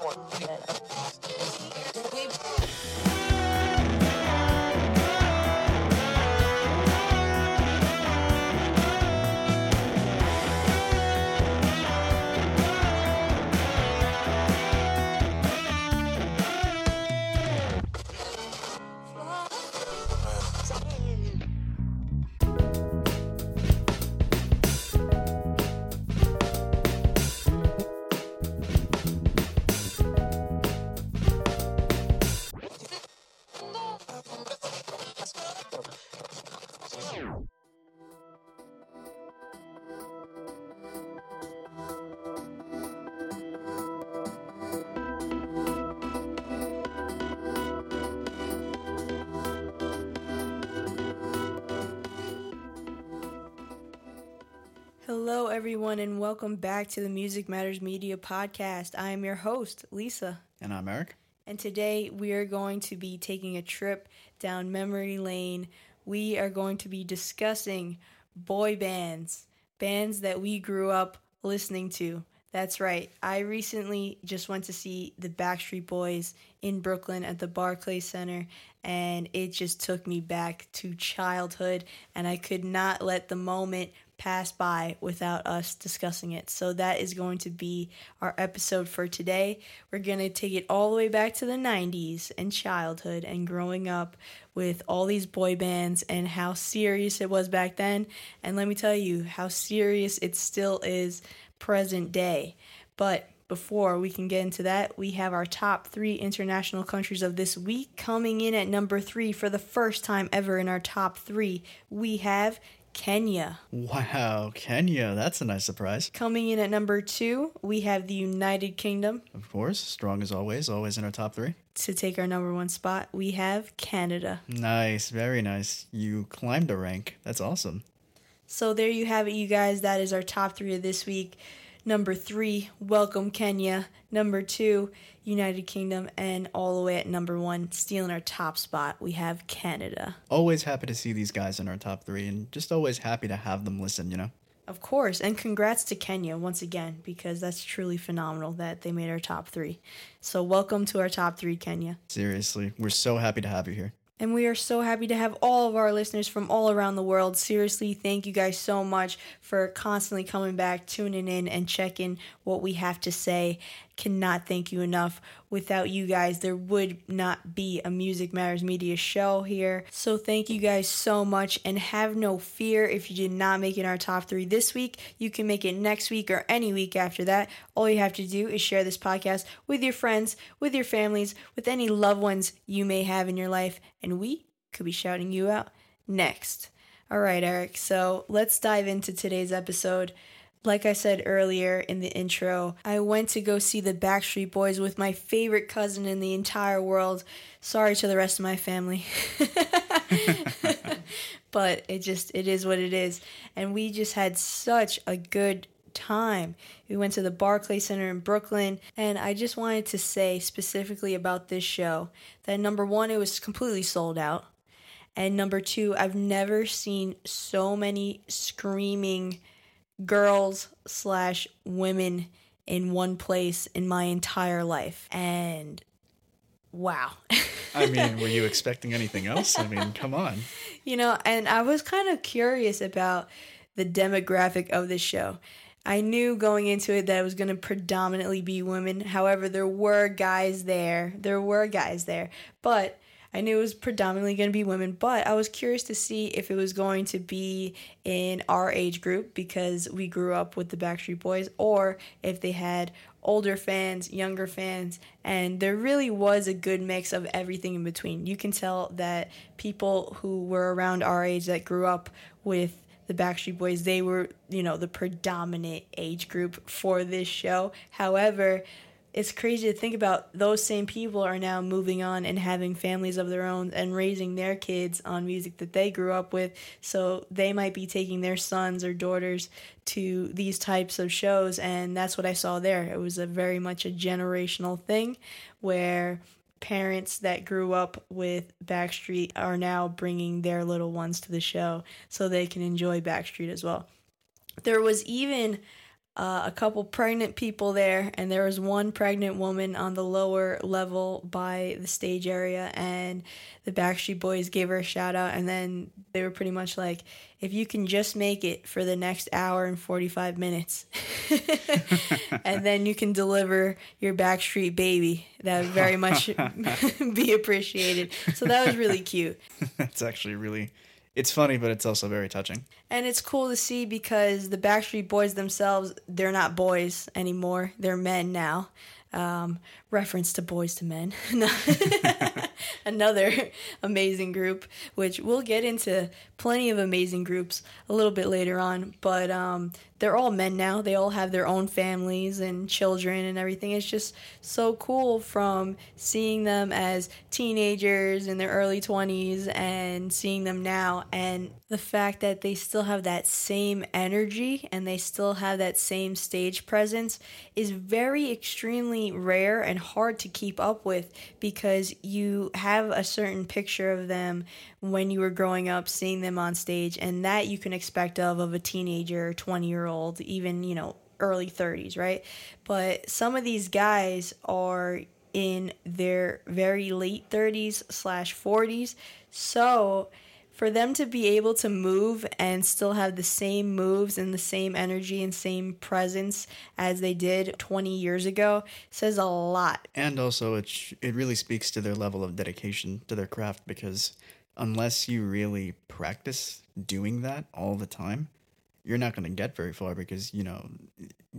Hello, everyone, and welcome back to the Music Matters Media podcast. I am your host, Lisa. And I'm Eric. And today we are going to be taking a trip down memory lane. We are going to be discussing boy bands, bands that we grew up listening to. That's right. I recently just went to see the Backstreet Boys in Brooklyn at the Barclays Center, and it just took me back to childhood, and I could not let the moment pass by without us discussing it. So that is going to be our episode for today. We're going to take it all the way back to the 90s and childhood and growing up with all these boy bands and how serious it was back then. And let me tell you how serious it still is present day. But before we can get into that, we have our top three international countries of this week. Coming in at number three for the first time ever in our top three, we have Kenya. Wow, Kenya. That's a nice surprise. Coming in at number two, we have the United Kingdom. Of course, strong as always, always in our top three. To take our number one spot, we have Canada. Nice, very nice. You climbed a rank. That's awesome. So there you have it, you guys. That is our top three of this week. Number three, welcome Kenya. Number two, United Kingdom. And all the way at number one, stealing our top spot, we have Canada. Always happy to see these guys in our top three and just always happy to have them listen, you know? Of course. And congrats to Kenya once again, because that's truly phenomenal that they made our top three. So welcome to our top three, Kenya. Seriously, we're so happy to have you here. And we are so happy to have all of our listeners from all around the world. Seriously, thank you guys so much for constantly coming back, tuning in, and checking what we have to say. Cannot thank you enough. Without you guys, there would not be a Music Matters Media show here. So thank you guys so much. And have no fear if you did not make it in our top three this week. You can make it next week or any week after that. All you have to do is share this podcast with your friends, with your families, with any loved ones you may have in your life. And we could be shouting you out next. All right, Eric. So let's dive into today's episode. Like I said earlier in the intro, I went to go see the Backstreet Boys with my favorite cousin in the entire world. Sorry to the rest of my family. but it just it is what it is. And we just had such a good time. We went to the Barclay Center in Brooklyn, and I just wanted to say specifically about this show that number 1 it was completely sold out. And number 2, I've never seen so many screaming girls slash women in one place in my entire life. And wow. I mean, were you expecting anything else? I mean, come on. You know, and I was kind of curious about the demographic of this show. I knew going into it that it was going to predominantly be women. However, there were guys there. There were guys there. But I knew it was predominantly going to be women, but I was curious to see if it was going to be in our age group because we grew up with the Backstreet Boys, or if they had older fans, younger fans, and there really was a good mix of everything in between. You can tell that people who were around our age that grew up with the Backstreet Boys, they were, you know, the predominant age group for this show. However, it's crazy to think about those same people are now moving on and having families of their own and raising their kids on music that they grew up with. So they might be taking their sons or daughters to these types of shows and that's what I saw there. It was a very much a generational thing where parents that grew up with Backstreet are now bringing their little ones to the show so they can enjoy Backstreet as well. There was even uh, a couple pregnant people there, and there was one pregnant woman on the lower level by the stage area, and the Backstreet Boys gave her a shout out, and then they were pretty much like, if you can just make it for the next hour and 45 minutes, and then you can deliver your Backstreet baby, that would very much be appreciated. So that was really cute. That's actually really it's funny, but it's also very touching. And it's cool to see because the Backstreet Boys themselves, they're not boys anymore. They're men now. Um, reference to Boyz II Men. Another amazing group, which we'll get into plenty of amazing groups a little bit later on. But um, they're all men now. They all have their own families and children and everything. It's just so cool from seeing them as teenagers in their early 20s and seeing them now. And the fact that they still have that same energy and they still have that same stage presence is very extremely rare and hard to keep up with because you have a certain picture of them when you were growing up seeing them on stage and that you can expect of of a teenager 20 year old even you know early 30s right but some of these guys are in their very late 30s slash 40s so for them to be able to move and still have the same moves and the same energy and same presence as they did 20 years ago says a lot. And also, it sh- it really speaks to their level of dedication to their craft because unless you really practice doing that all the time, you're not going to get very far because you know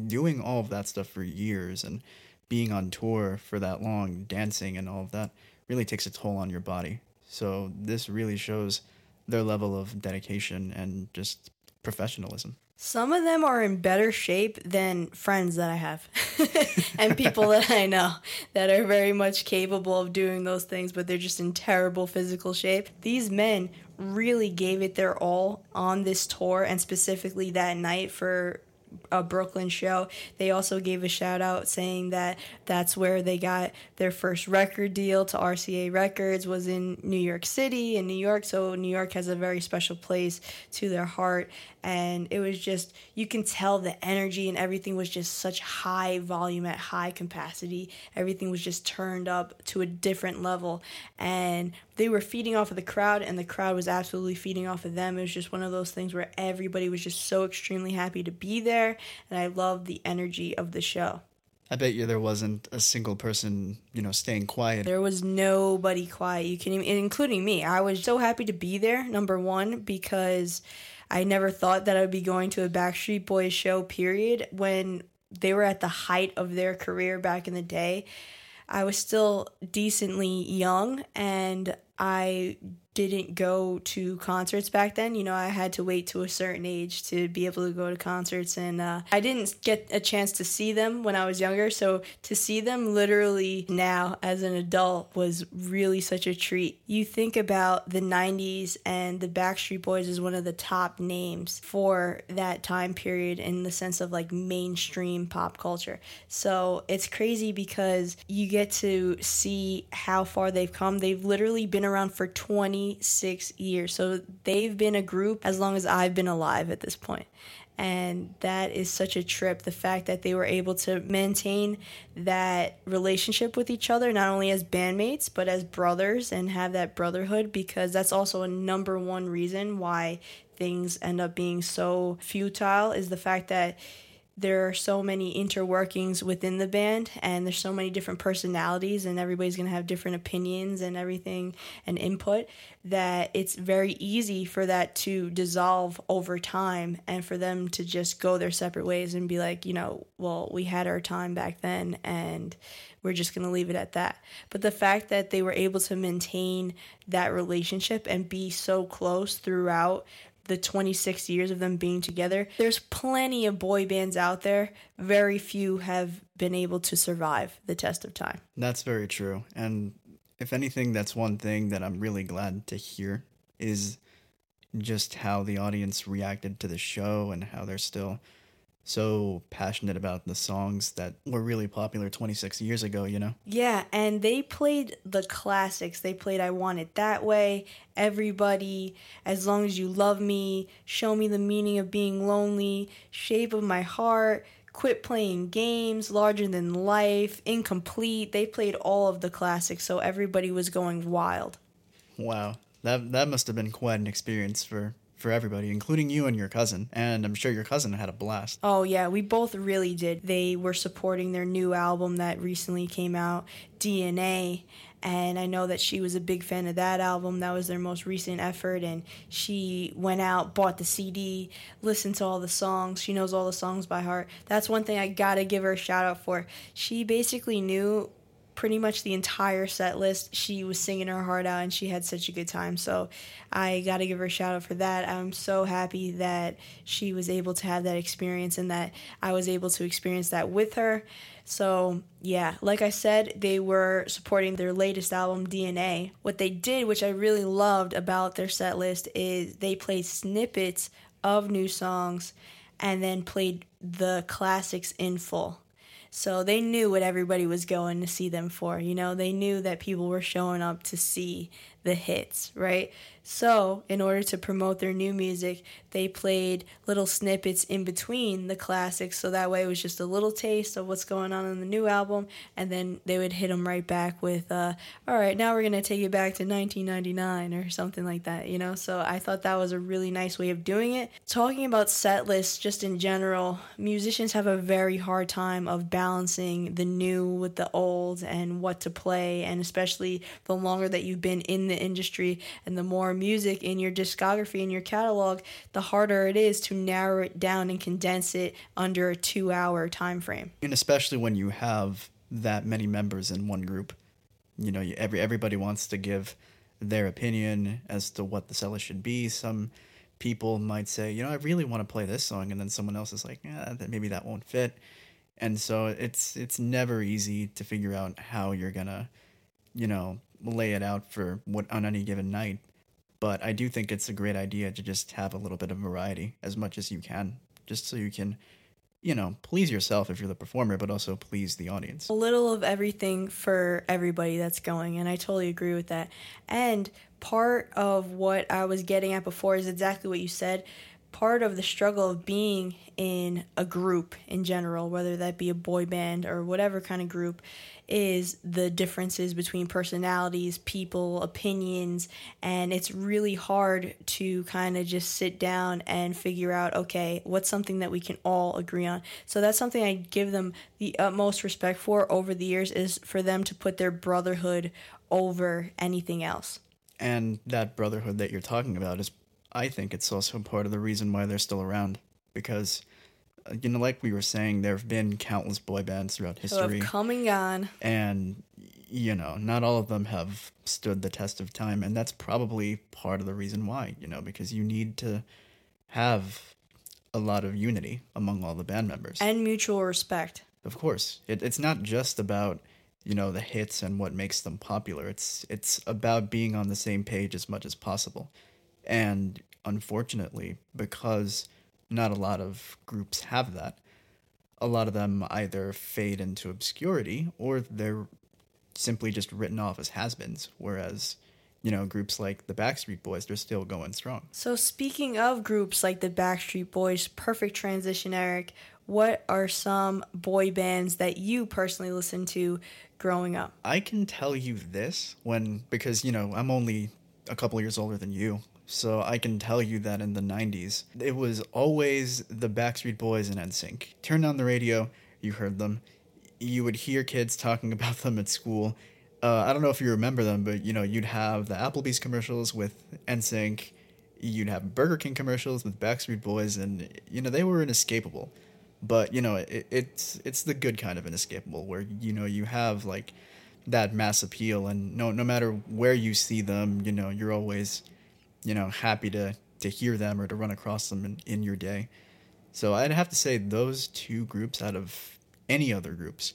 doing all of that stuff for years and being on tour for that long, dancing and all of that really takes a toll on your body. So this really shows their level of dedication and just professionalism. Some of them are in better shape than friends that I have and people that I know that are very much capable of doing those things, but they're just in terrible physical shape. These men really gave it their all on this tour and specifically that night for a Brooklyn show. They also gave a shout out saying that that's where they got their first record deal to RCA Records was in New York City in New York. So New York has a very special place to their heart. And it was just you can tell the energy and everything was just such high volume at high capacity. Everything was just turned up to a different level. And they were feeding off of the crowd and the crowd was absolutely feeding off of them. It was just one of those things where everybody was just so extremely happy to be there and i love the energy of the show I bet you there wasn't a single person, you know, staying quiet. There was nobody quiet. You can even, including me. I was so happy to be there. Number one, because I never thought that I would be going to a Backstreet Boys show, period, when they were at the height of their career back in the day. I was still decently young and I didn't go to concerts back then. You know, I had to wait to a certain age to be able to go to concerts, and uh, I didn't get a chance to see them when I was younger. So to see them literally now as an adult was really such a treat. You think about the 90s, and the Backstreet Boys is one of the top names for that time period in the sense of like mainstream pop culture. So it's crazy because you get to see how far they've come. They've literally been around for 26 years. So they've been a group as long as I've been alive at this point. And that is such a trip. The fact that they were able to maintain that relationship with each other, not only as bandmates, but as brothers, and have that brotherhood, because that's also a number one reason why things end up being so futile, is the fact that there are so many interworkings within the band and there's so many different personalities and everybody's going to have different opinions and everything and input that it's very easy for that to dissolve over time and for them to just go their separate ways and be like you know well we had our time back then and we're just going to leave it at that. But the fact that they were able to maintain that relationship and be so close throughout the 26 years of them being together. There's plenty of boy bands out there. Very few have been able to survive the test of time. That's very true. And if anything, that's one thing that I'm really glad to hear is just how the audience reacted to the show and how they're still so passionate about the songs that were really popular 26 years ago, you know? Yeah, and they played the classics. They played I Want It That Way, Everybody, As Long as You Love Me, Show Me the Meaning of Being Lonely, Shape of My Heart, Quit Playing Games, Larger Than Life, Incomplete. They played all of the classics, so everybody was going wild. Wow. That that must have been quite an experience for for everybody, including you and your cousin. And I'm sure your cousin had a blast. Oh, yeah, we both really did. They were supporting their new album that recently came out, DNA. And I know that she was a big fan of that album. That was their most recent effort. And she went out, bought the CD, listened to all the songs. She knows all the songs by heart. That's one thing I gotta give her a shout out for. She basically knew pretty much the entire set list. She was singing her heart out and she had such a good time. So I got to give her a shout out for that. I'm so happy that she was able to have that experience and that I was able to experience that with her. So, yeah, like I said, they were supporting their latest album, DNA. What they did, which I really loved about their set list, is they played snippets of new songs and then played the classics in full. So they knew what everybody was going to see them for. You know, they knew that people were showing up to see the hits, right? So, in order to promote their new music, they played little snippets in between the classics so that way it was just a little taste of what's going on in the new album and then they would hit them right back with uh, all right, now we're going to take it back to 1999 or something like that, you know? So, I thought that was a really nice way of doing it. Talking about set lists just in general, musicians have a very hard time of balancing the new with the old and what to play and especially the longer that you've been in the industry and the more music in your discography in your catalog, the harder it is to narrow it down and condense it under a 2-hour time frame. And especially when you have that many members in one group. You know, every everybody wants to give their opinion as to what the seller should be. Some people might say, you know, I really want to play this song, and then someone else is like, yeah, maybe that won't fit. And so it's it's never easy to figure out how you're gonna, you know, lay it out for what on any given night. But I do think it's a great idea to just have a little bit of variety as much as you can, just so you can, you know, please yourself if you're the performer, but also please the audience. A little of everything for everybody that's going, and I totally agree with that. And part of what I was getting at before is exactly what you said part of the struggle of being in a group in general, whether that be a boy band or whatever kind of group, is the differences between personalities, people, opinions, and it's really hard to kind of just sit down and figure out okay, what's something that we can all agree on. So that's something I give them the utmost respect for over the years is for them to put their brotherhood over anything else. And that brotherhood that you're talking about is I think it's also part of the reason why they're still around because uh, you know like we were saying there have been countless boy bands throughout history. coming on. And you know not all of them have stood the test of time and that's probably part of the reason why you know because you need to have a lot of unity among all the band members. And mutual respect. Of course. It, it's not just about you know the hits and what makes them popular. It's it's about being on the same page as much as possible and unfortunately, because not a lot of groups have that, a lot of them either fade into obscurity or they're simply just written off as has beens. Whereas, you know, groups like the Backstreet Boys, they're still going strong. So, speaking of groups like the Backstreet Boys, perfect transition, Eric. What are some boy bands that you personally listened to growing up? I can tell you this when, because, you know, I'm only a couple years older than you. So I can tell you that in the 90s, it was always the Backstreet Boys and NSYNC. Turn on the radio, you heard them. You would hear kids talking about them at school. Uh, I don't know if you remember them, but you know, you'd have the Applebee's commercials with NSYNC. You'd have Burger King commercials with Backstreet Boys, and you know they were inescapable. But you know, it, it's it's the good kind of inescapable, where you know you have like that mass appeal, and no no matter where you see them, you know you're always you know, happy to to hear them or to run across them in, in your day. So I'd have to say those two groups out of any other groups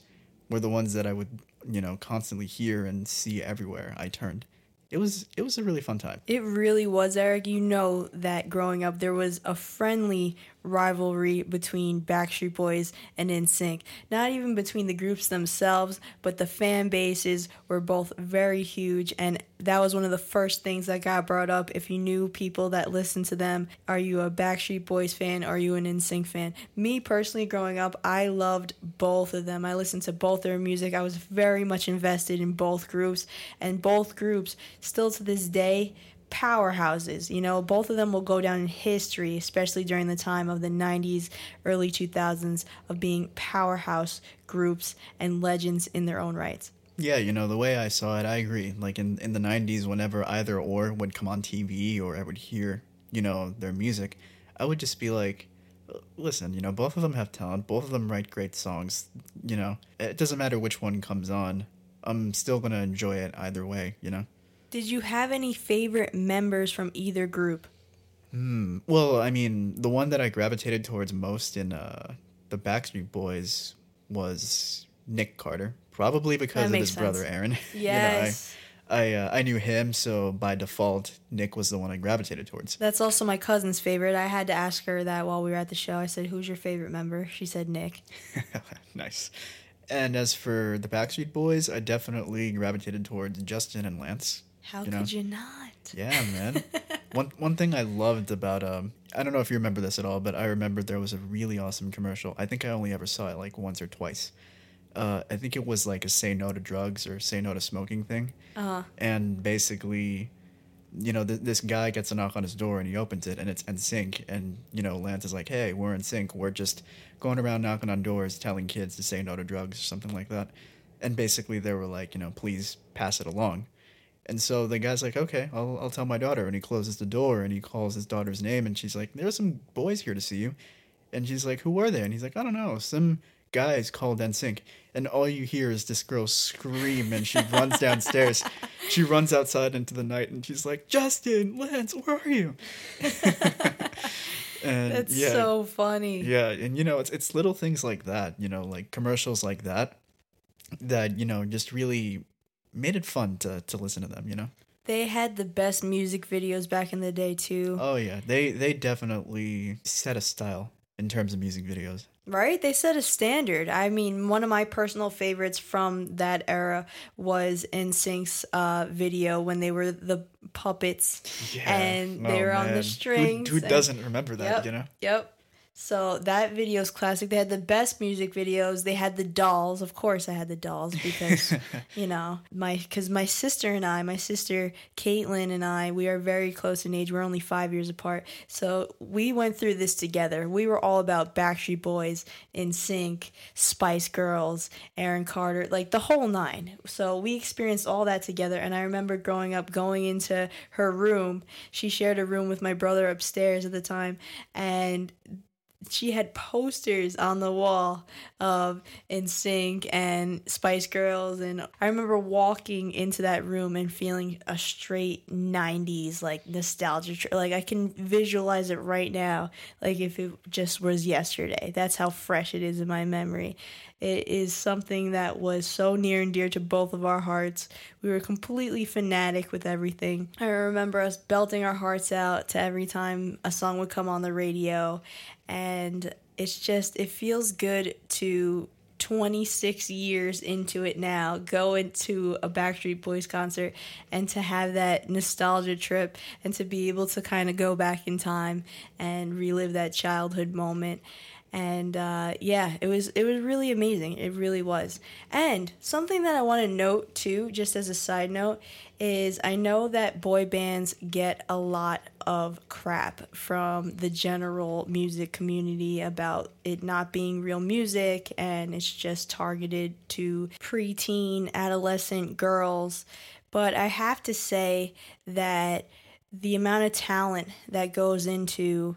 were the ones that I would, you know, constantly hear and see everywhere I turned. It was it was a really fun time. It really was, Eric. You know that growing up there was a friendly rivalry between Backstreet Boys and NSYNC. Not even between the groups themselves, but the fan bases were both very huge and that was one of the first things that got brought up if you knew people that listened to them. Are you a Backstreet Boys fan? Are you an NSYNC fan? Me personally growing up, I loved both of them. I listened to both their music. I was very much invested in both groups and both groups still to this day powerhouses. You know, both of them will go down in history, especially during the time of the 90s, early 2000s, of being powerhouse groups and legends in their own rights. Yeah, you know, the way I saw it, I agree. Like in, in the 90s, whenever either or would come on TV or I would hear, you know, their music, I would just be like, listen, you know, both of them have talent. Both of them write great songs. You know, it doesn't matter which one comes on. I'm still going to enjoy it either way, you know? Did you have any favorite members from either group? Hmm. Well, I mean, the one that I gravitated towards most in uh, the Backstreet Boys was Nick Carter, probably because of his sense. brother Aaron. Yes. you know, I I, uh, I knew him, so by default, Nick was the one I gravitated towards. That's also my cousin's favorite. I had to ask her that while we were at the show. I said, "Who's your favorite member?" She said, "Nick." nice. And as for the Backstreet Boys, I definitely gravitated towards Justin and Lance. How you know? could you not? Yeah, man. one one thing I loved about um I don't know if you remember this at all, but I remember there was a really awesome commercial. I think I only ever saw it like once or twice. Uh, I think it was like a say no to drugs or say no to smoking thing. Uh-huh. And basically, you know, th- this guy gets a knock on his door and he opens it and it's NSYNC. And, you know, Lance is like, hey, we're in sync. We're just going around knocking on doors telling kids to say no to drugs or something like that. And basically, they were like, you know, please pass it along. And so the guy's like, okay, I'll, I'll tell my daughter. And he closes the door and he calls his daughter's name. And she's like, there's some boys here to see you. And she's like, who are they? And he's like, I don't know, some guys called NSYNC. And all you hear is this girl scream and she runs downstairs. She runs outside into the night and she's like, Justin, Lance, where are you? and That's yeah, so funny. Yeah. And, you know, it's, it's little things like that, you know, like commercials like that, that, you know, just really made it fun to to listen to them. You know. They had the best music videos back in the day too. Oh yeah, they they definitely set a style in terms of music videos. Right? They set a standard. I mean, one of my personal favorites from that era was NSYNC's uh, video when they were the puppets yeah. and they oh, were man. on the strings. Who, who doesn't remember that, yep, you know? Yep. So that video is classic. They had the best music videos. They had the dolls. Of course, I had the dolls because, you know, my because my sister and I, my sister Caitlin and I, we are very close in age. We're only five years apart. So we went through this together. We were all about Backstreet Boys, NSYNC, Spice Girls, Aaron Carter, like the whole nine. So we experienced all that together. And I remember growing up, going into her room. She shared a room with my brother upstairs at the time, and she had posters on the wall of NSYNC and Spice Girls and I remember walking into that room and feeling a straight 90s like nostalgia like I can visualize it right now like if it just was yesterday. That's how fresh it is in my memory it is something that was so near and dear to both of our hearts. We were completely fanatic with everything. I remember us belting our hearts out to every time a song would come on the radio. And it's just it feels good to 26 years into it now go into a Backstreet Boys concert and to have that nostalgia trip and to be able to kind of go back in time and relive that childhood moment and uh, yeah it was it was really amazing it really was and something that i want to note too just as a side note is I know that boy bands get a lot of crap from the general music community about it not being real music and it's just targeted to preteen, adolescent girls. But I have to say that the amount of talent that goes into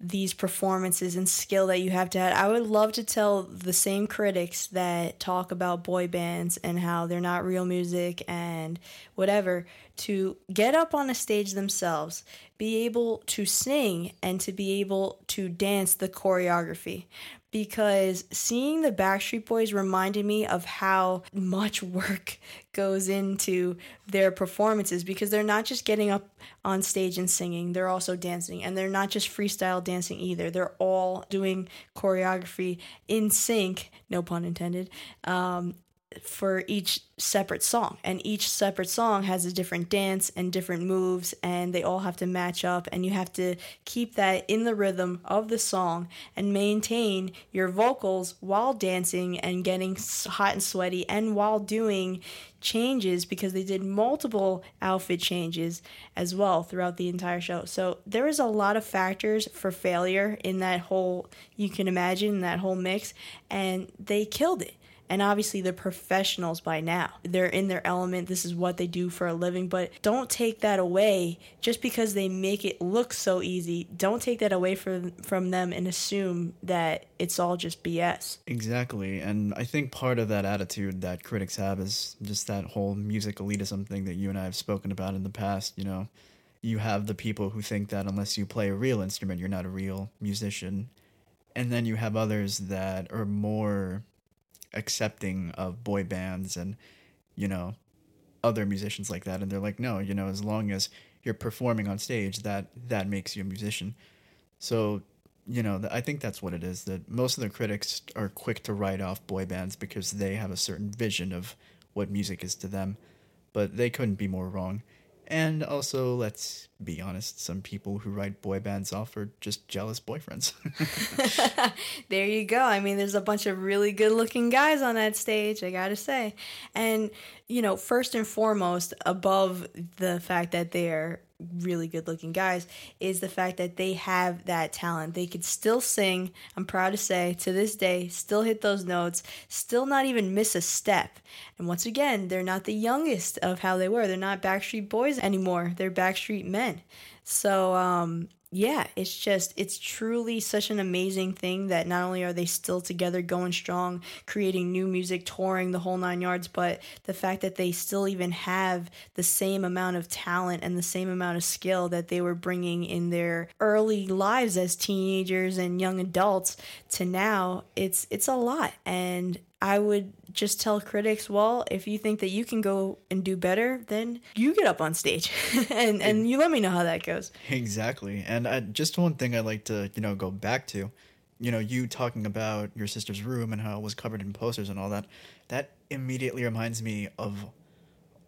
these performances and skill that you have to have. I would love to tell the same critics that talk about boy bands and how they're not real music and whatever to get up on a stage themselves, be able to sing and to be able to dance the choreography. Because seeing the Backstreet Boys reminded me of how much work goes into their performances because they're not just getting up on stage and singing, they're also dancing. And they're not just freestyle dancing either. They're all doing choreography in sync, no pun intended, um, for each separate song. And each separate song has a different dance and different moves and they all have to match up. And you have to keep that in the rhythm of the song and maintain your vocals while dancing and getting hot and sweaty and while doing changes because they did multiple outfit changes as well throughout the entire show. So there is a lot of factors for failure in that whole you can imagine that whole mix and they killed it and obviously, they're professionals by now. They're in their element. This is what they do for a living. But don't take that away just because they make it look so easy. Don't take that away from, from them and assume that it's all just BS. Exactly. And I think part of that attitude that critics have is just that whole music elitism thing that you and I have spoken about in the past. You know, you have the people who think that unless you play a real instrument, you're not a real musician. And then you have others that are more accepting of boy bands and you know other musicians like that. And they're like no you know as long as you're performing on stage that that makes you a musician. So you know i think that's what it is that most of the critics are quick to write off boy bands because they have a certain vision of what music is to them. But they couldn't be more wrong and also, let's be honest, some people who write boy bands off are just jealous boyfriends. there you go. I mean, there's a bunch of really good looking guys on that stage, I gotta say. And, you know, first and foremost, above the fact that they're really good looking guys is the fact that they have that talent. They could still sing, I'm proud to say, to this day, still hit those notes, still not even miss a step. And once again, they're not the youngest of how they were. They're not Backstreet Boys anymore, they're Backstreet Men. So, um, yeah, it's just, it's truly such an amazing thing that not only are they still together, going strong, creating new music, touring the whole nine yards, but the fact that they still even have the same amount of talent and the same amount of skill that they were bringing in their early lives as teenagers and young adults to now, it's, it's a lot. And I would just tell critics, well, if you think that you can go and do better, then you get up on stage and and you let me know how that goes. Exactly. And I, just one thing I'd like to, you know, go back to, you know, you talking about your sister's room and how it was covered in posters and all that. That immediately reminds me of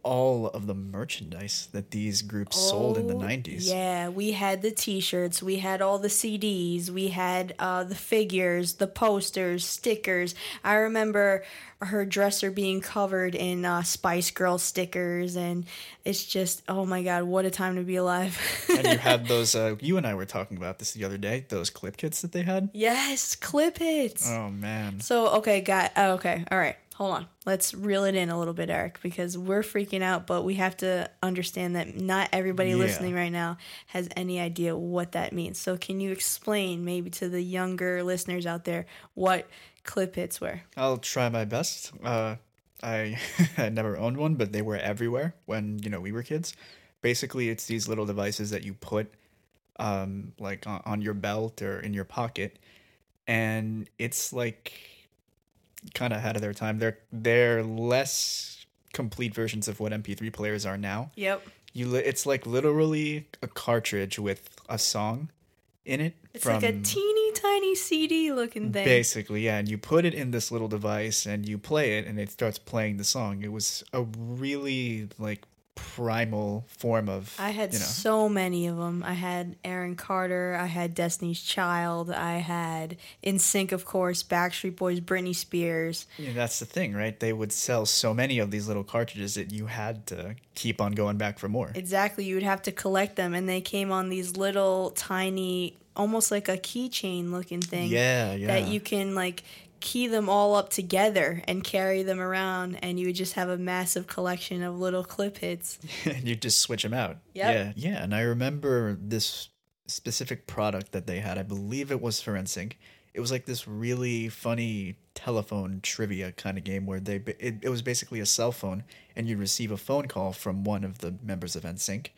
all of the merchandise that these groups oh, sold in the 90s. Yeah, we had the t-shirts, we had all the CDs, we had uh, the figures, the posters, stickers. I remember her dresser being covered in uh, Spice Girl stickers, and it's just, oh my God, what a time to be alive. and you had those, uh, you and I were talking about this the other day, those clip kits that they had? Yes, clip hits. Oh man. So, okay, got, oh, okay, all right hold on. Let's reel it in a little bit, Eric, because we're freaking out, but we have to understand that not everybody yeah. listening right now has any idea what that means. So, can you explain maybe to the younger listeners out there what clip hits were? I'll try my best. Uh, I had never owned one, but they were everywhere when you know we were kids. Basically, it's these little devices that you put um, like on your belt or in your pocket, and it's like kind of ahead of their time. They're they're less complete versions of what MP3 players are now. Yep. You li- it's like literally a cartridge with a song in it. It's like a teeny tiny CD looking thing. Basically, yeah, and you put it in this little device and you play it and it starts playing the song. It was a really like primal form of. I had you know. so many of them. I had Aaron Carter. I had Destiny's Child. I had NSYNC, of course, Backstreet Boys, Britney Spears. Yeah, that's the thing, right? They would sell so many of these little cartridges that you had to keep on going back for more. Exactly. You would have to collect them, and they came on these little tiny almost like a keychain looking thing. Yeah, yeah. That you can like key them all up together and carry them around, and you would just have a massive collection of little clip hits. and you just switch them out. Yep. Yeah, yeah. And I remember this specific product that they had. I believe it was for NSYNC. It was like this really funny telephone trivia kind of game where they it, it was basically a cell phone, and you'd receive a phone call from one of the members of NSYNC,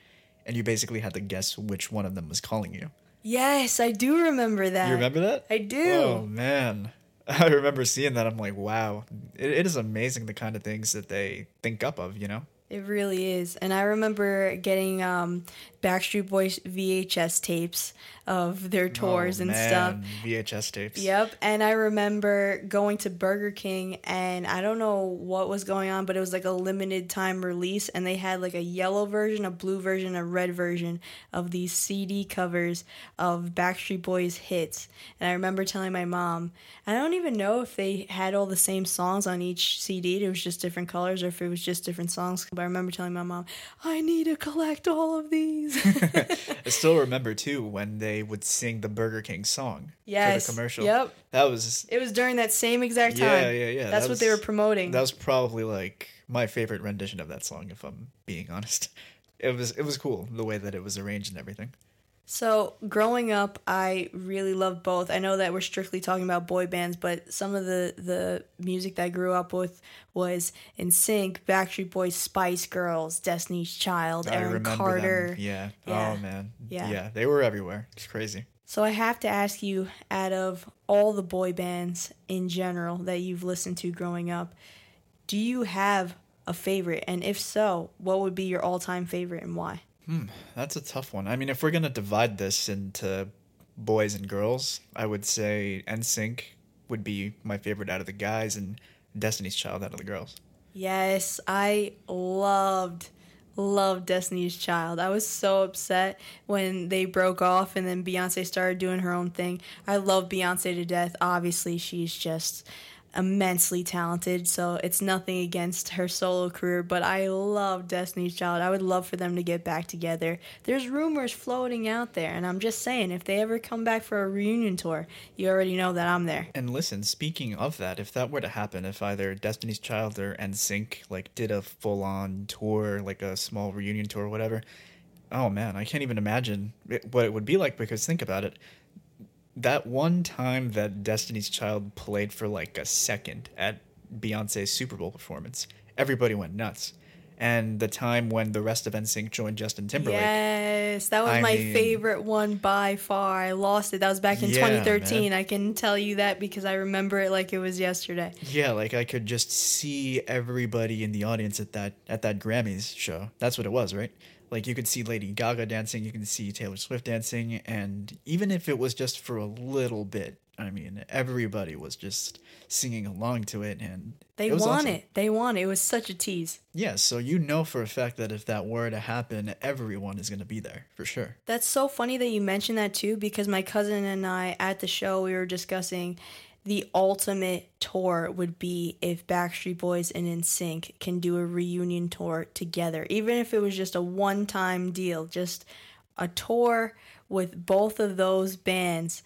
and you basically had to guess which one of them was calling you. Yes, I do remember that. You remember that? I do. Oh man, I remember seeing that. I'm like, wow, it, it is amazing the kind of things that they think up of. You know? It really is. And I remember getting um, Backstreet Boys VHS tapes of their oh, tours Oh, and man, stuff. VHS tapes. Yep. And I remember going to Burger King and I don't know what was going on, but it was like a limited time release and they had like a yellow version, a blue version, a red version of these CD covers of Backstreet Boys hits. And I remember telling my mom, I don't even know if they had all the same songs on each CD. It was just different colors or if it was just different songs. But I remember telling my mom, I need to collect all of these. I still remember too when they would sing the Burger King song Yes. for the commercial. Yep. That was it was during that same exact time. Yeah, yeah, yeah. That's That what they were promoting. that was probably like my favorite rendition of that song, if I'm being honest. It was it was cool the way that it was arranged and everything. So, growing up, I really loved both. I know that we're strictly talking about boy bands, but some of the, the music that I grew up with was NSYNC, Backstreet Boys, Spice Girls, Destiny's Child, I Aaron Carter. Yeah. Yeah. Oh man. Yeah. Yeah. They were everywhere. It's crazy. So, I have to ask you out of all the boy bands in general that you've listened to growing up, do you have a favorite? And if so, what would be your all time favorite and why? Hmm, that's a tough one. I mean, if we're gonna divide this into boys and girls, I would say NSYNC would be my favorite out of the guys, and Destiny's Child out of the girls. Yes, I loved loved Destiny's Child. I was so upset when they broke off and then Beyonce started doing her own thing. I love Beyonce to death. Obviously, she's just immensely talented, so it's nothing against her solo career, but I love Destiny's Child. I would love for them to get back together. There's rumors floating out there, and I'm just saying if they ever come back for a reunion tour, you already know that I'm there. And listen, speaking of that, if that were to happen, if either Destiny's Child or NSYNC like did a full on tour, like a small reunion tour or whatever, oh man, I can't even imagine what it would be like because think about it. That one time that Destiny's Child played for like a second at Beyonce's Super Bowl performance, everybody went nuts. And the time when the rest of NSYNC joined Justin Timberlake, Yes, that was I my mean- favorite one by far. I lost it. That was back in Yeah, 2013. man. I can tell you that because I remember it like it was yesterday. Yeah, like I could just see everybody in the audience at that at that Grammys show. That's what it was, right? Like you could see Lady Gaga dancing, you can see Taylor Swift dancing, and even if it was just for a little bit, I mean, everybody was just singing along to it, and They it want awesome. it. They want it. It was such a tease. Yeah, so you know for a fact that if that were to happen, everyone is gonna be there for sure. That's so funny that you mentioned that too, because my cousin and I at the show we were discussing the ultimate tour would be if Backstreet Boys and NSYNC can do a reunion tour together, even if it was just a one-time deal, just a tour with both of those bands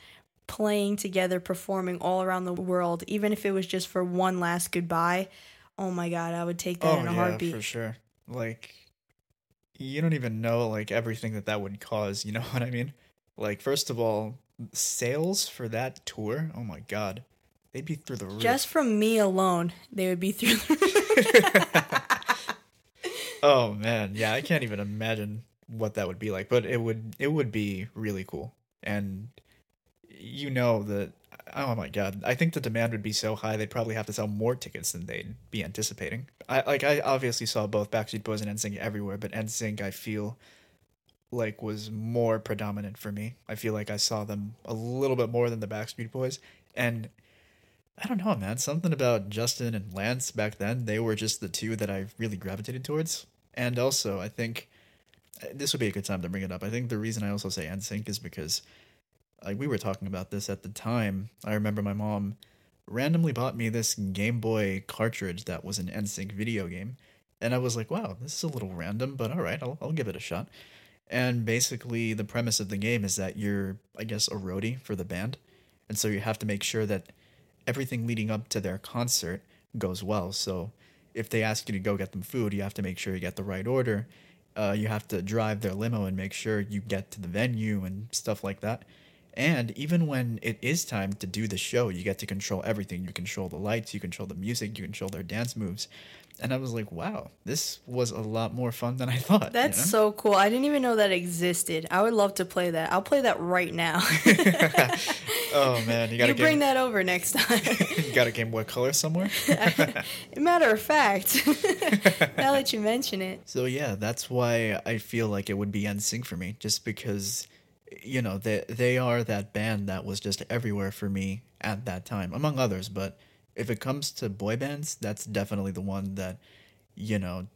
playing together, performing all around the world, even if it was just for one last goodbye. Oh my god, I would take that oh in a yeah, heartbeat. for sure. Like, you don't even know like everything that that would cause. You know what I mean? Like, first of all, sales for that tour. Oh my god, they'd be through the roof. Just from me alone, they would be through the oh man, yeah, I can't even imagine what that would be like. But it would it would be really cool, and you know that. Oh my god! I think the demand would be so high they'd probably have to sell more tickets than they'd be anticipating. I like I obviously saw both Backstreet Boys and NSYNC everywhere, but NSYNC I feel like was more predominant for me. I feel like I saw them a little bit more than the Backstreet Boys, and I don't know, man. Something about Justin and Lance back then, they were just the two that I really gravitated towards. And also, I think uh, this would be a good time to bring it up. I think the reason I also say NSYNC is because like we were talking about this at the time. I remember my mom randomly bought me this Game Boy cartridge that was an NSYNC video game. And I was like, wow, this is a little random, but all right, I'll, I'll give it a shot. And basically, the premise of the game is that you're, I guess, a roadie for the band. And so you have to make sure that everything leading up to their concert goes well. So if they ask you to go get them food, you have to make sure you get the right order. Uh, you have to drive their limo and make sure you get to the venue and stuff like that. And even when it is time to do the show, you get to control everything. You control the lights, you control the music, you control their dance moves. And I was like, wow, this was a lot more fun than I thought. That's you know? so cool. I didn't even know that existed. I would love to play that. I'll play that right now. oh man, you got you a bring game. that over next time. you got a Game Boy Color somewhere. Matter of fact, now that you mention it, So yeah, that's why I feel like it would be NSYNC for me, just because, you know, they they are that band that was just everywhere for me at that time, among others. But if it comes to boy bands, that's definitely the one that, you know,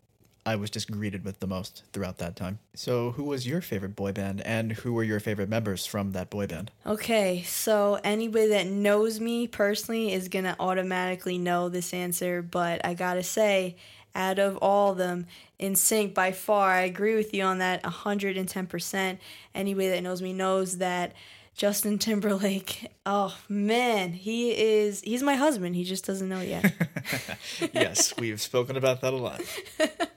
I was just greeted with the most throughout that time. So who was your favorite boy band, and who were your favorite members from that boy band? Okay, so anybody that knows me personally is gonna automatically know this answer, but I gotta say, out of all of them, NSYNC by far, I agree with you on that 110%. Anybody that knows me knows that Justin Timberlake, oh man, he is, he's my husband. He just doesn't know yet. yes, we've spoken about that a lot.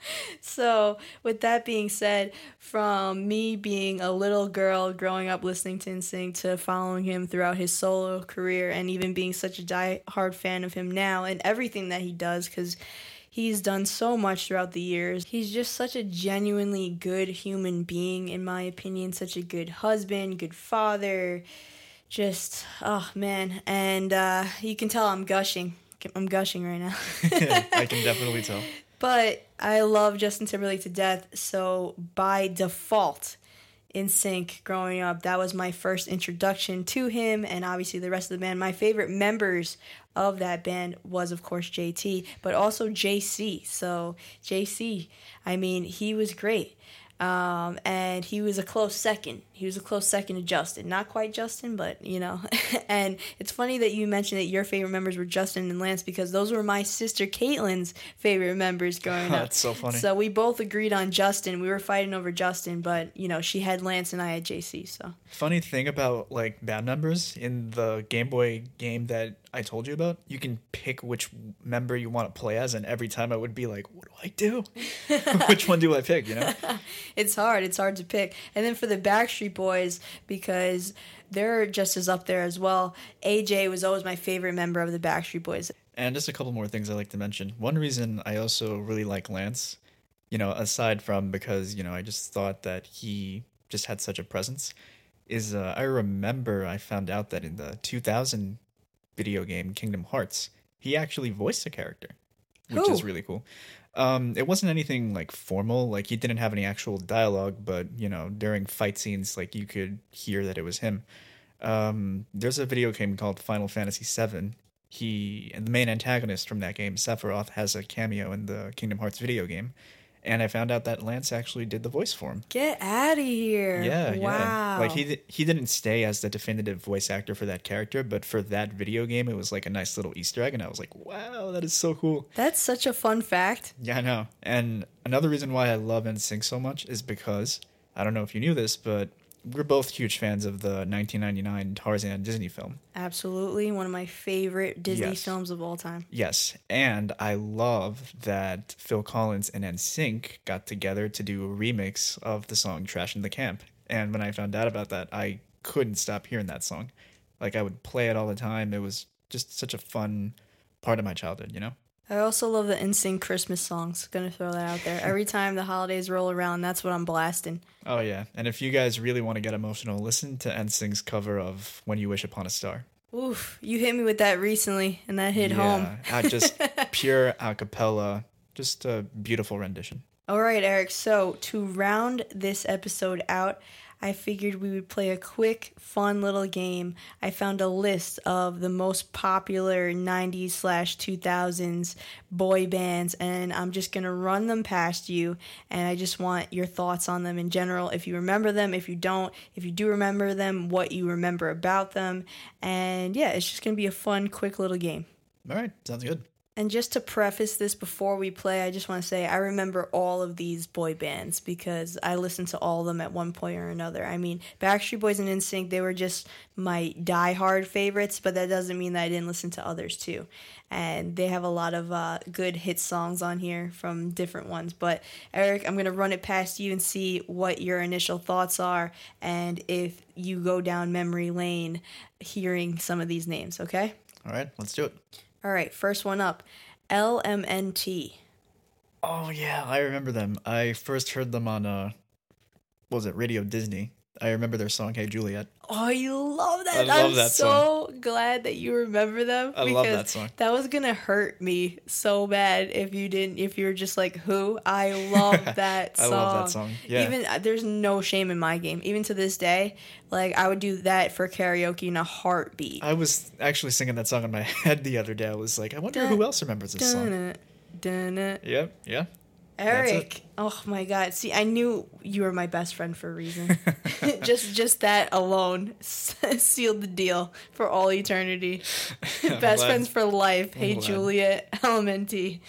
So, with that being said, from me being a little girl growing up listening to NSYNC to following him throughout his solo career and even being such a die-hard fan of him now and everything that he does because he's done so much throughout the years. He's just such a genuinely good human being, in my opinion, such a good husband, good father. Just, oh man. And uh, you can tell I'm gushing. I'm gushing right now. I can definitely tell. But I love Justin Timberlake to death, so by default, NSYNC growing up, that was my first introduction to him, and obviously the rest of the band. My favorite members of that band was, of course, JT, but also JC. So, JC, I mean, he was great. Um, and he was a close second. He was a close second to Justin. Not quite Justin, but you know. and it's funny that you mentioned that your favorite members were Justin and Lance because those were my sister Caitlin's favorite members growing up. That's so funny. So we both agreed on Justin. We were fighting over Justin, but you know, she had Lance and I had JC. So Funny thing about like band members in the Game Boy game that I told you about, you can pick which member you want to play as, and every time I would be like, "What do I do? which one do I pick?" You know? it's hard. It's hard to pick. And then for the Backstreet Boys, because they're just as up there as well. AJ was always my favorite member of the Backstreet Boys. And just a couple more things I like to mention. One reason I also really like Lance, you know, aside from because you know I just thought that he just had such a presence, is uh, I remember I found out that in the 2000 video game Kingdom Hearts, he actually voiced a character, which is really cool. Um, it wasn't anything like formal, like he didn't have any actual dialogue, but you know, during fight scenes, like you could hear that it was him. Um, there's a video game called Final Fantasy VII. He the main antagonist from that game, Sephiroth, has a cameo in the Kingdom Hearts video game, and I found out that Lance actually did the voice for him. Get out of here! Yeah, wow. yeah. Like he he didn't stay as the definitive voice actor for that character, but for that video game, it was like a nice little Easter egg, and I was like, wow, that is so cool. That's such a fun fact. Yeah, I know. And another reason why I love NSYNC so much is because I don't know if you knew this, but we're both huge fans of the 1999 Tarzan Disney film. Absolutely, one of my favorite Disney Yes. films of all time. Yes, and I love that Phil Collins and NSYNC got together to do a remix of the song "Trashin' the Camp." And when I found out about that, I couldn't stop hearing that song. Like I would play it all the time. It was just such a fun part of my childhood, you know. I also love the NSYNC Christmas songs. Gonna throw that out there. Every time the holidays roll around, that's what I'm blasting. Oh yeah, and if you guys really want to get emotional, listen to NSYNC's cover of "When You Wish Upon a Star." Oof, you hit me with that recently, and that hit home. Yeah, I just pure a cappella, just a beautiful rendition. All right, Eric. So to round this episode out, I figured we would play a quick, fun little game. I found a list of the most popular 90s slash 2000s boy bands, and I'm just going to run them past you. And I just want your thoughts on them in general. If you remember them, if you don't, if you do remember them, what you remember about them. And yeah, it's just going to be a fun, quick little game. All right, sounds good. And just to preface this before we play, I just want to say I remember all of these boy bands because I listened to all of them at one point or another. I mean, Backstreet Boys and NSYNC, they were just my die-hard favorites, but that doesn't mean that I didn't listen to others too. And they have a lot of uh, good hit songs on here from different ones. But Eric, I'm going to run it past you and see what your initial thoughts are and if you go down memory lane hearing some of these names, okay? All right, let's do it. All right, first one up LMNT. Oh yeah, I remember them. I first heard them on uh, what was it? Radio Disney. I remember their song "Hey Juliet." Oh, you love that! I love am that so glad that you remember them. I love that song. That was gonna hurt me so bad if you didn't. If you were just like, "Who?" I love that song. I love that song. Yeah. Even uh, there's no shame in my game. Even to this day, like I would do that for karaoke in a heartbeat. I was actually singing that song in my head the other day. I was like, I wonder Dun, who else remembers this song. Dun-it, dun-it. Yep, yeah. Eric, oh my God! See, I knew you were my best friend for a reason. just, just that alone sealed the deal for all eternity. best glad. friends for life. hey, glad. Juliet, LMNT.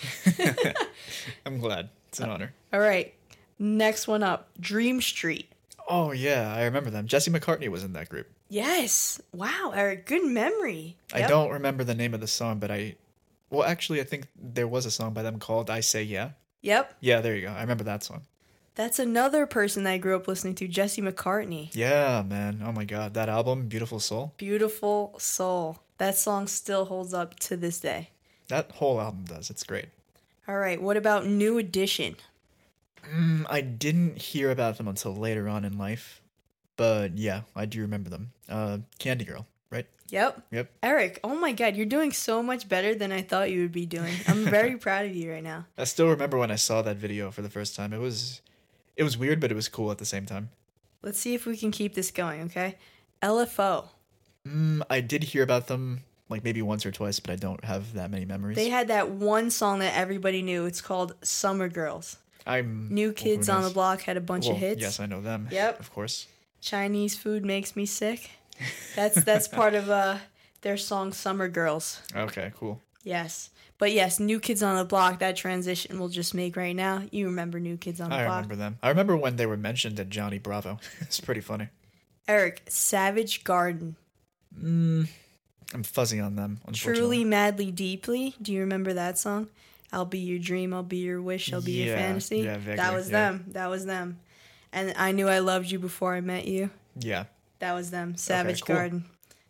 I'm glad. It's an uh, honor. All right, next one up, Dream Street. Oh yeah, I remember them. Jesse McCartney was in that group. Yes. Wow, Eric, good memory. I Yep. don't remember the name of the song, but I well actually I think there was a song by them called I Say Yeah. Yep, Yeah, there you go. I remember that song. that's another person that I grew up listening to, Jesse McCartney. Yeah, man. Oh my god. That album, Beautiful Soul. Beautiful Soul. That song still holds up to this day. That whole album does. It's great. All right, what about New Edition? Mm, I didn't hear about them until later on in life. But yeah, I do remember them. Uh Candy Girl, right? Yep. Yep. Eric, oh my god, you're doing so much better than I thought you would be doing. I'm very proud of you right now. I still remember when I saw that video for the first time. It was it was weird, but it was cool at the same time. Let's see if we can keep this going, okay? LFO. Mm, I did hear about them like maybe once or twice, but I don't have that many memories. They had that one song that everybody knew. It's called Summer Girls. I'm New well, Kids on the? Block had a bunch Well, of hits. Yes, I know them. Yep. Of course. Chinese food makes me sick. That's that's part of uh their song Summer Girls. Okay, cool. Yes. But yes, New Kids on the Block, that transition we'll just make right now. You remember New Kids on the I Block. remember them. I remember when they were mentioned at Johnny Bravo. it's pretty funny. Eric, Savage Garden. Mm, I'm fuzzy on them. Truly, madly, deeply. Do you remember that song? I'll be your dream. I'll be your wish. I'll be your fantasy. yeah, vaguely, that was yeah. them. That was them. And I knew I loved you before I met you. Yeah. That was them. Savage cool. Garden.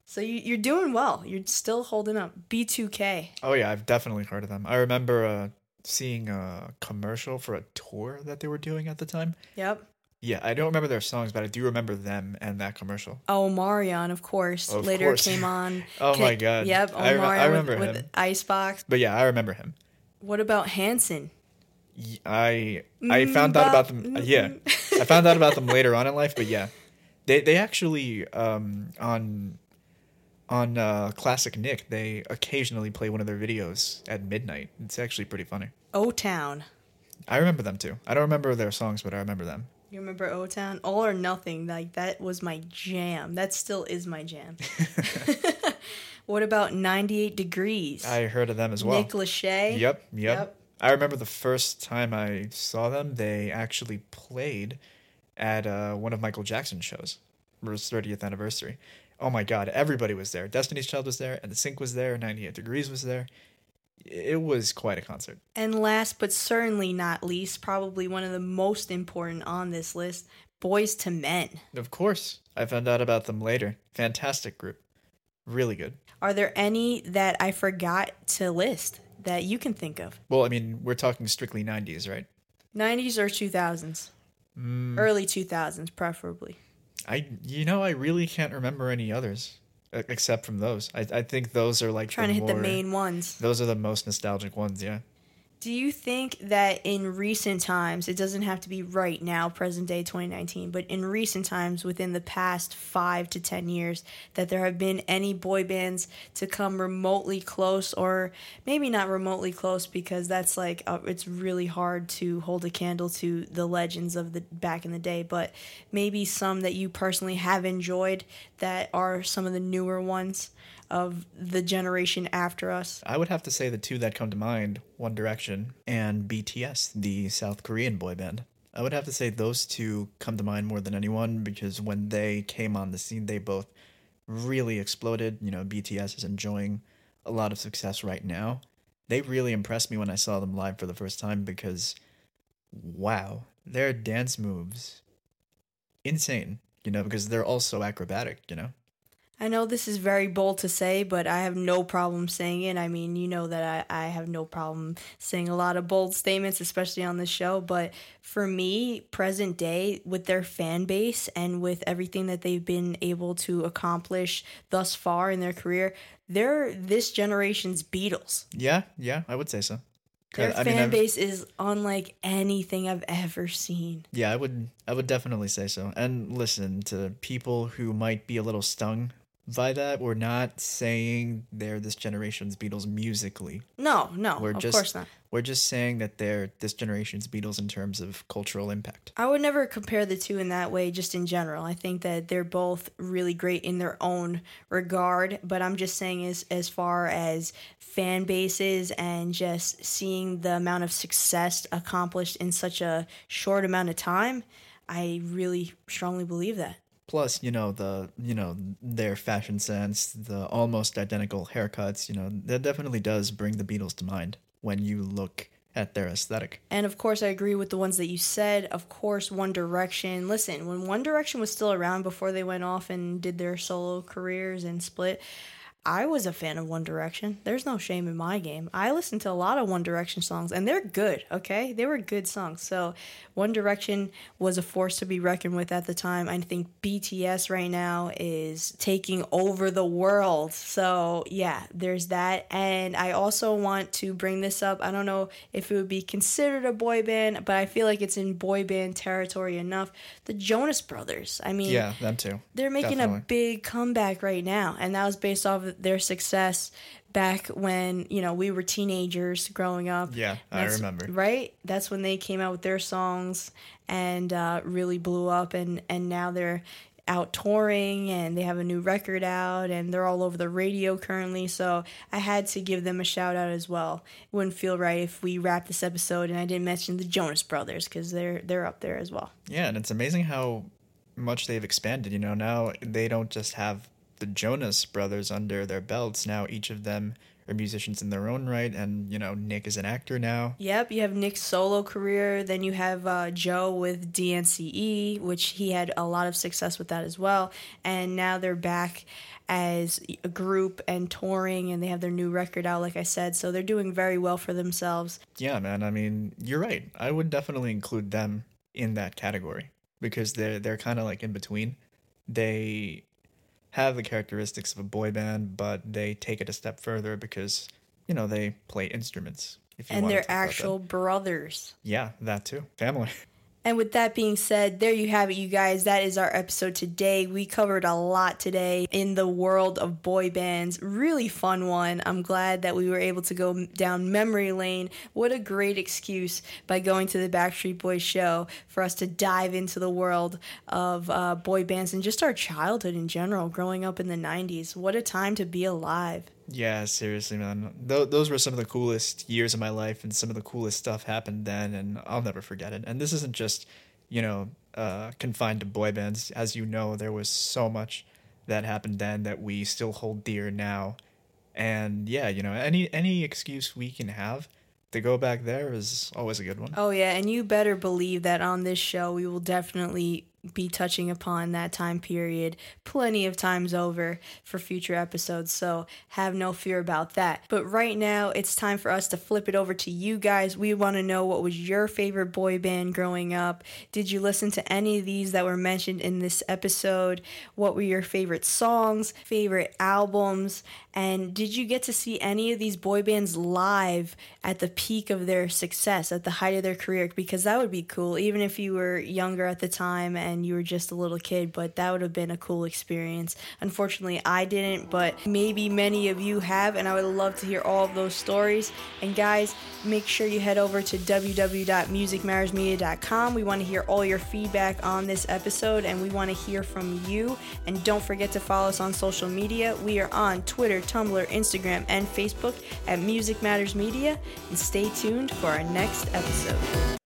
So you, you're doing well. You're still holding up. B2K. Oh yeah, I've definitely heard of them. I remember uh, seeing a commercial for a tour that they were doing at the time. Yep. Yeah, I don't remember their songs, but I do remember them and that commercial. Oh, Marion, of course. Of Later course. came on. Oh my God. Yep. I rem- I remember with, him. with Icebox. But yeah, I remember him. What about Hanson? I mm, mm, mm. I found out about them. Yeah, I found out about them later on in life. But yeah, they they actually um on on uh, Classic Nick they occasionally play one of their videos at midnight. It's actually pretty funny. O Town. I remember them too. I don't remember their songs, but I remember them. You remember O Town? All or Nothing. Like that was my jam. That still is my jam. what about 98 Degrees? I heard of them as well. Nick Lachey. Yep, yep, Yep. I remember the first time I saw them, they actually played at uh, one of Michael Jackson's shows for his 30th anniversary. Oh my god, everybody was there. Destiny's Child was there, and NSYNC was there, 98 Degrees was there. It was quite a concert. And last but certainly not least, probably one of the most important on this list, Boyz II Men. Of course, I found out about them later. Fantastic group. Really good. Are there any that I forgot to list that you can think of? Well, I mean, we're talking strictly 90s, right? 90s or 2000s? Mm, Early 2000s, preferably. I, you know, I really can't remember any others except from those. I, I think those are like Trying to hit the main ones. Those are the most nostalgic ones, yeah. Do you think that in recent times, it doesn't have to be right now, present day 2019, but in recent times, within the past five to 10 years, that there have been any boy bands to come remotely close, or maybe not remotely close because that's like, uh, it's really hard to hold a candle to the legends of the back in the day, but maybe some that you personally have enjoyed that are some of the newer ones? Of the generation after us. I would have to say the two that come to mind One Direction and BTS, the South Korean boy band. I would have to say those two come to mind more than anyone because when they came on the scene, they both really exploded. You know, BTS is enjoying a lot of success right now. They really impressed me when I saw them live for the first time because, wow, their dance moves, insane, you know, because they're also acrobatic, you know? I know this is very bold to say, but I have no problem saying it. I mean, you know that I, I have no problem saying a lot of bold statements, especially on this show. But for me, present day, with their fan base and with everything that they've been able to accomplish thus far in their career, they're this generation's Beatles. Yeah, yeah, I would say so. Their I fan mean, base is unlike anything I've ever seen. Yeah, I would I would definitely say so. And listen to people who might be a little stung by that. We're not saying they're this generation's Beatles musically. No, no, We're of just course not. we're just saying that they're this generation's Beatles in terms of cultural impact. I would never compare the two in that way, just in general. I think that they're both really great in their own regard, but I'm just saying as as far as fan bases and just seeing the amount of success accomplished in such a short amount of time, I really strongly believe that. Plus, you know, the you know, their fashion sense, the almost identical haircuts, you know, that definitely does bring the Beatles to mind when you look at their aesthetic. And of course, I agree with the ones that you said. Of course, One Direction. Listen, when One Direction was still around before they went off and did their solo careers and split, I was a fan of One Direction. There's no shame in my game. I listened to a lot of One Direction songs, and they're good, okay? They were good songs. So, One Direction was a force to be reckoned with at the time. I think BTS right now is taking over the world. So, yeah, there's that. And I also want to bring this up. I don't know if it would be considered a boy band, but I feel like it's in boy band territory enough. The Jonas Brothers. I mean, Yeah, them too. they're making a big comeback right now and that was based off of their success back when you know we were teenagers growing up Yeah, I remember. right that's when they came out with their songs and uh, really blew up and and now they're out touring and they have a new record out and they're all over the radio currently so i had to give them a shout out as well it wouldn't feel right if we wrapped this episode and i didn't mention the jonas brothers because they're they're up there as well Yeah, and it's amazing how much they've expanded. You know, now they don't just have the Jonas brothers under their belts. Now each of them are musicians in their own right, and you know, Nick is an actor now. Yep, you have Nick's solo career. Then you have uh, Joe with DNCE, which he had a lot of success with that as well. And now they're back as a group and touring, and they have their new record out, like I said. So they're doing very well for themselves. Yeah, man. I mean, you're right. I would definitely include them in that category because they're they're kind of like in between. They have the characteristics of a boy band, but they take it a step further because you know they play instruments. If you And they're talk about that. actual brothers. yeah, that too, family. And with that being said, there you have it, you guys. That is our episode today. We covered a lot today in the world of boy bands. Really fun one. I'm glad that we were able to go down memory lane. What a great excuse by going to the Backstreet Boys show for us to dive into the world of uh, boy bands and just our childhood in general, growing up in the 90s. What a time to be alive. Yeah, seriously, man. Th- those were some of the coolest years of my life, and some of the coolest stuff happened then, and I'll never forget it. And this isn't just, you know, uh, confined to boy bands. As you know, there was so much that happened then that we still hold dear now. And yeah, you know, any any excuse we can have to go back there is always a good one. Oh, yeah, and you better believe that on this show we will definitely be touching upon that time period plenty of times over for future episodes, so have no fear about that. But right now, it's time for us to flip it over to you guys. We want to know what was your favorite boy band growing up? Did you listen to any of these that were mentioned in this episode? What were your favorite songs, favorite albums? And did you get to see any of these boy bands live at the peak of their success, at the height of their career? Because that would be cool, even if you were younger at the time and you were just a little kid, but that would have been a cool experience. Unfortunately, I didn't, but maybe many of you have, and I would love to hear all of those stories. And guys, make sure you head over to www.musicmattersmedia.com. We want to hear all your feedback on this episode, and we want to hear from you. And don't forget to follow us on social media. We are on Twitter, Tumblr, Instagram, and Facebook at Music Matters Media. And stay tuned for our next episode.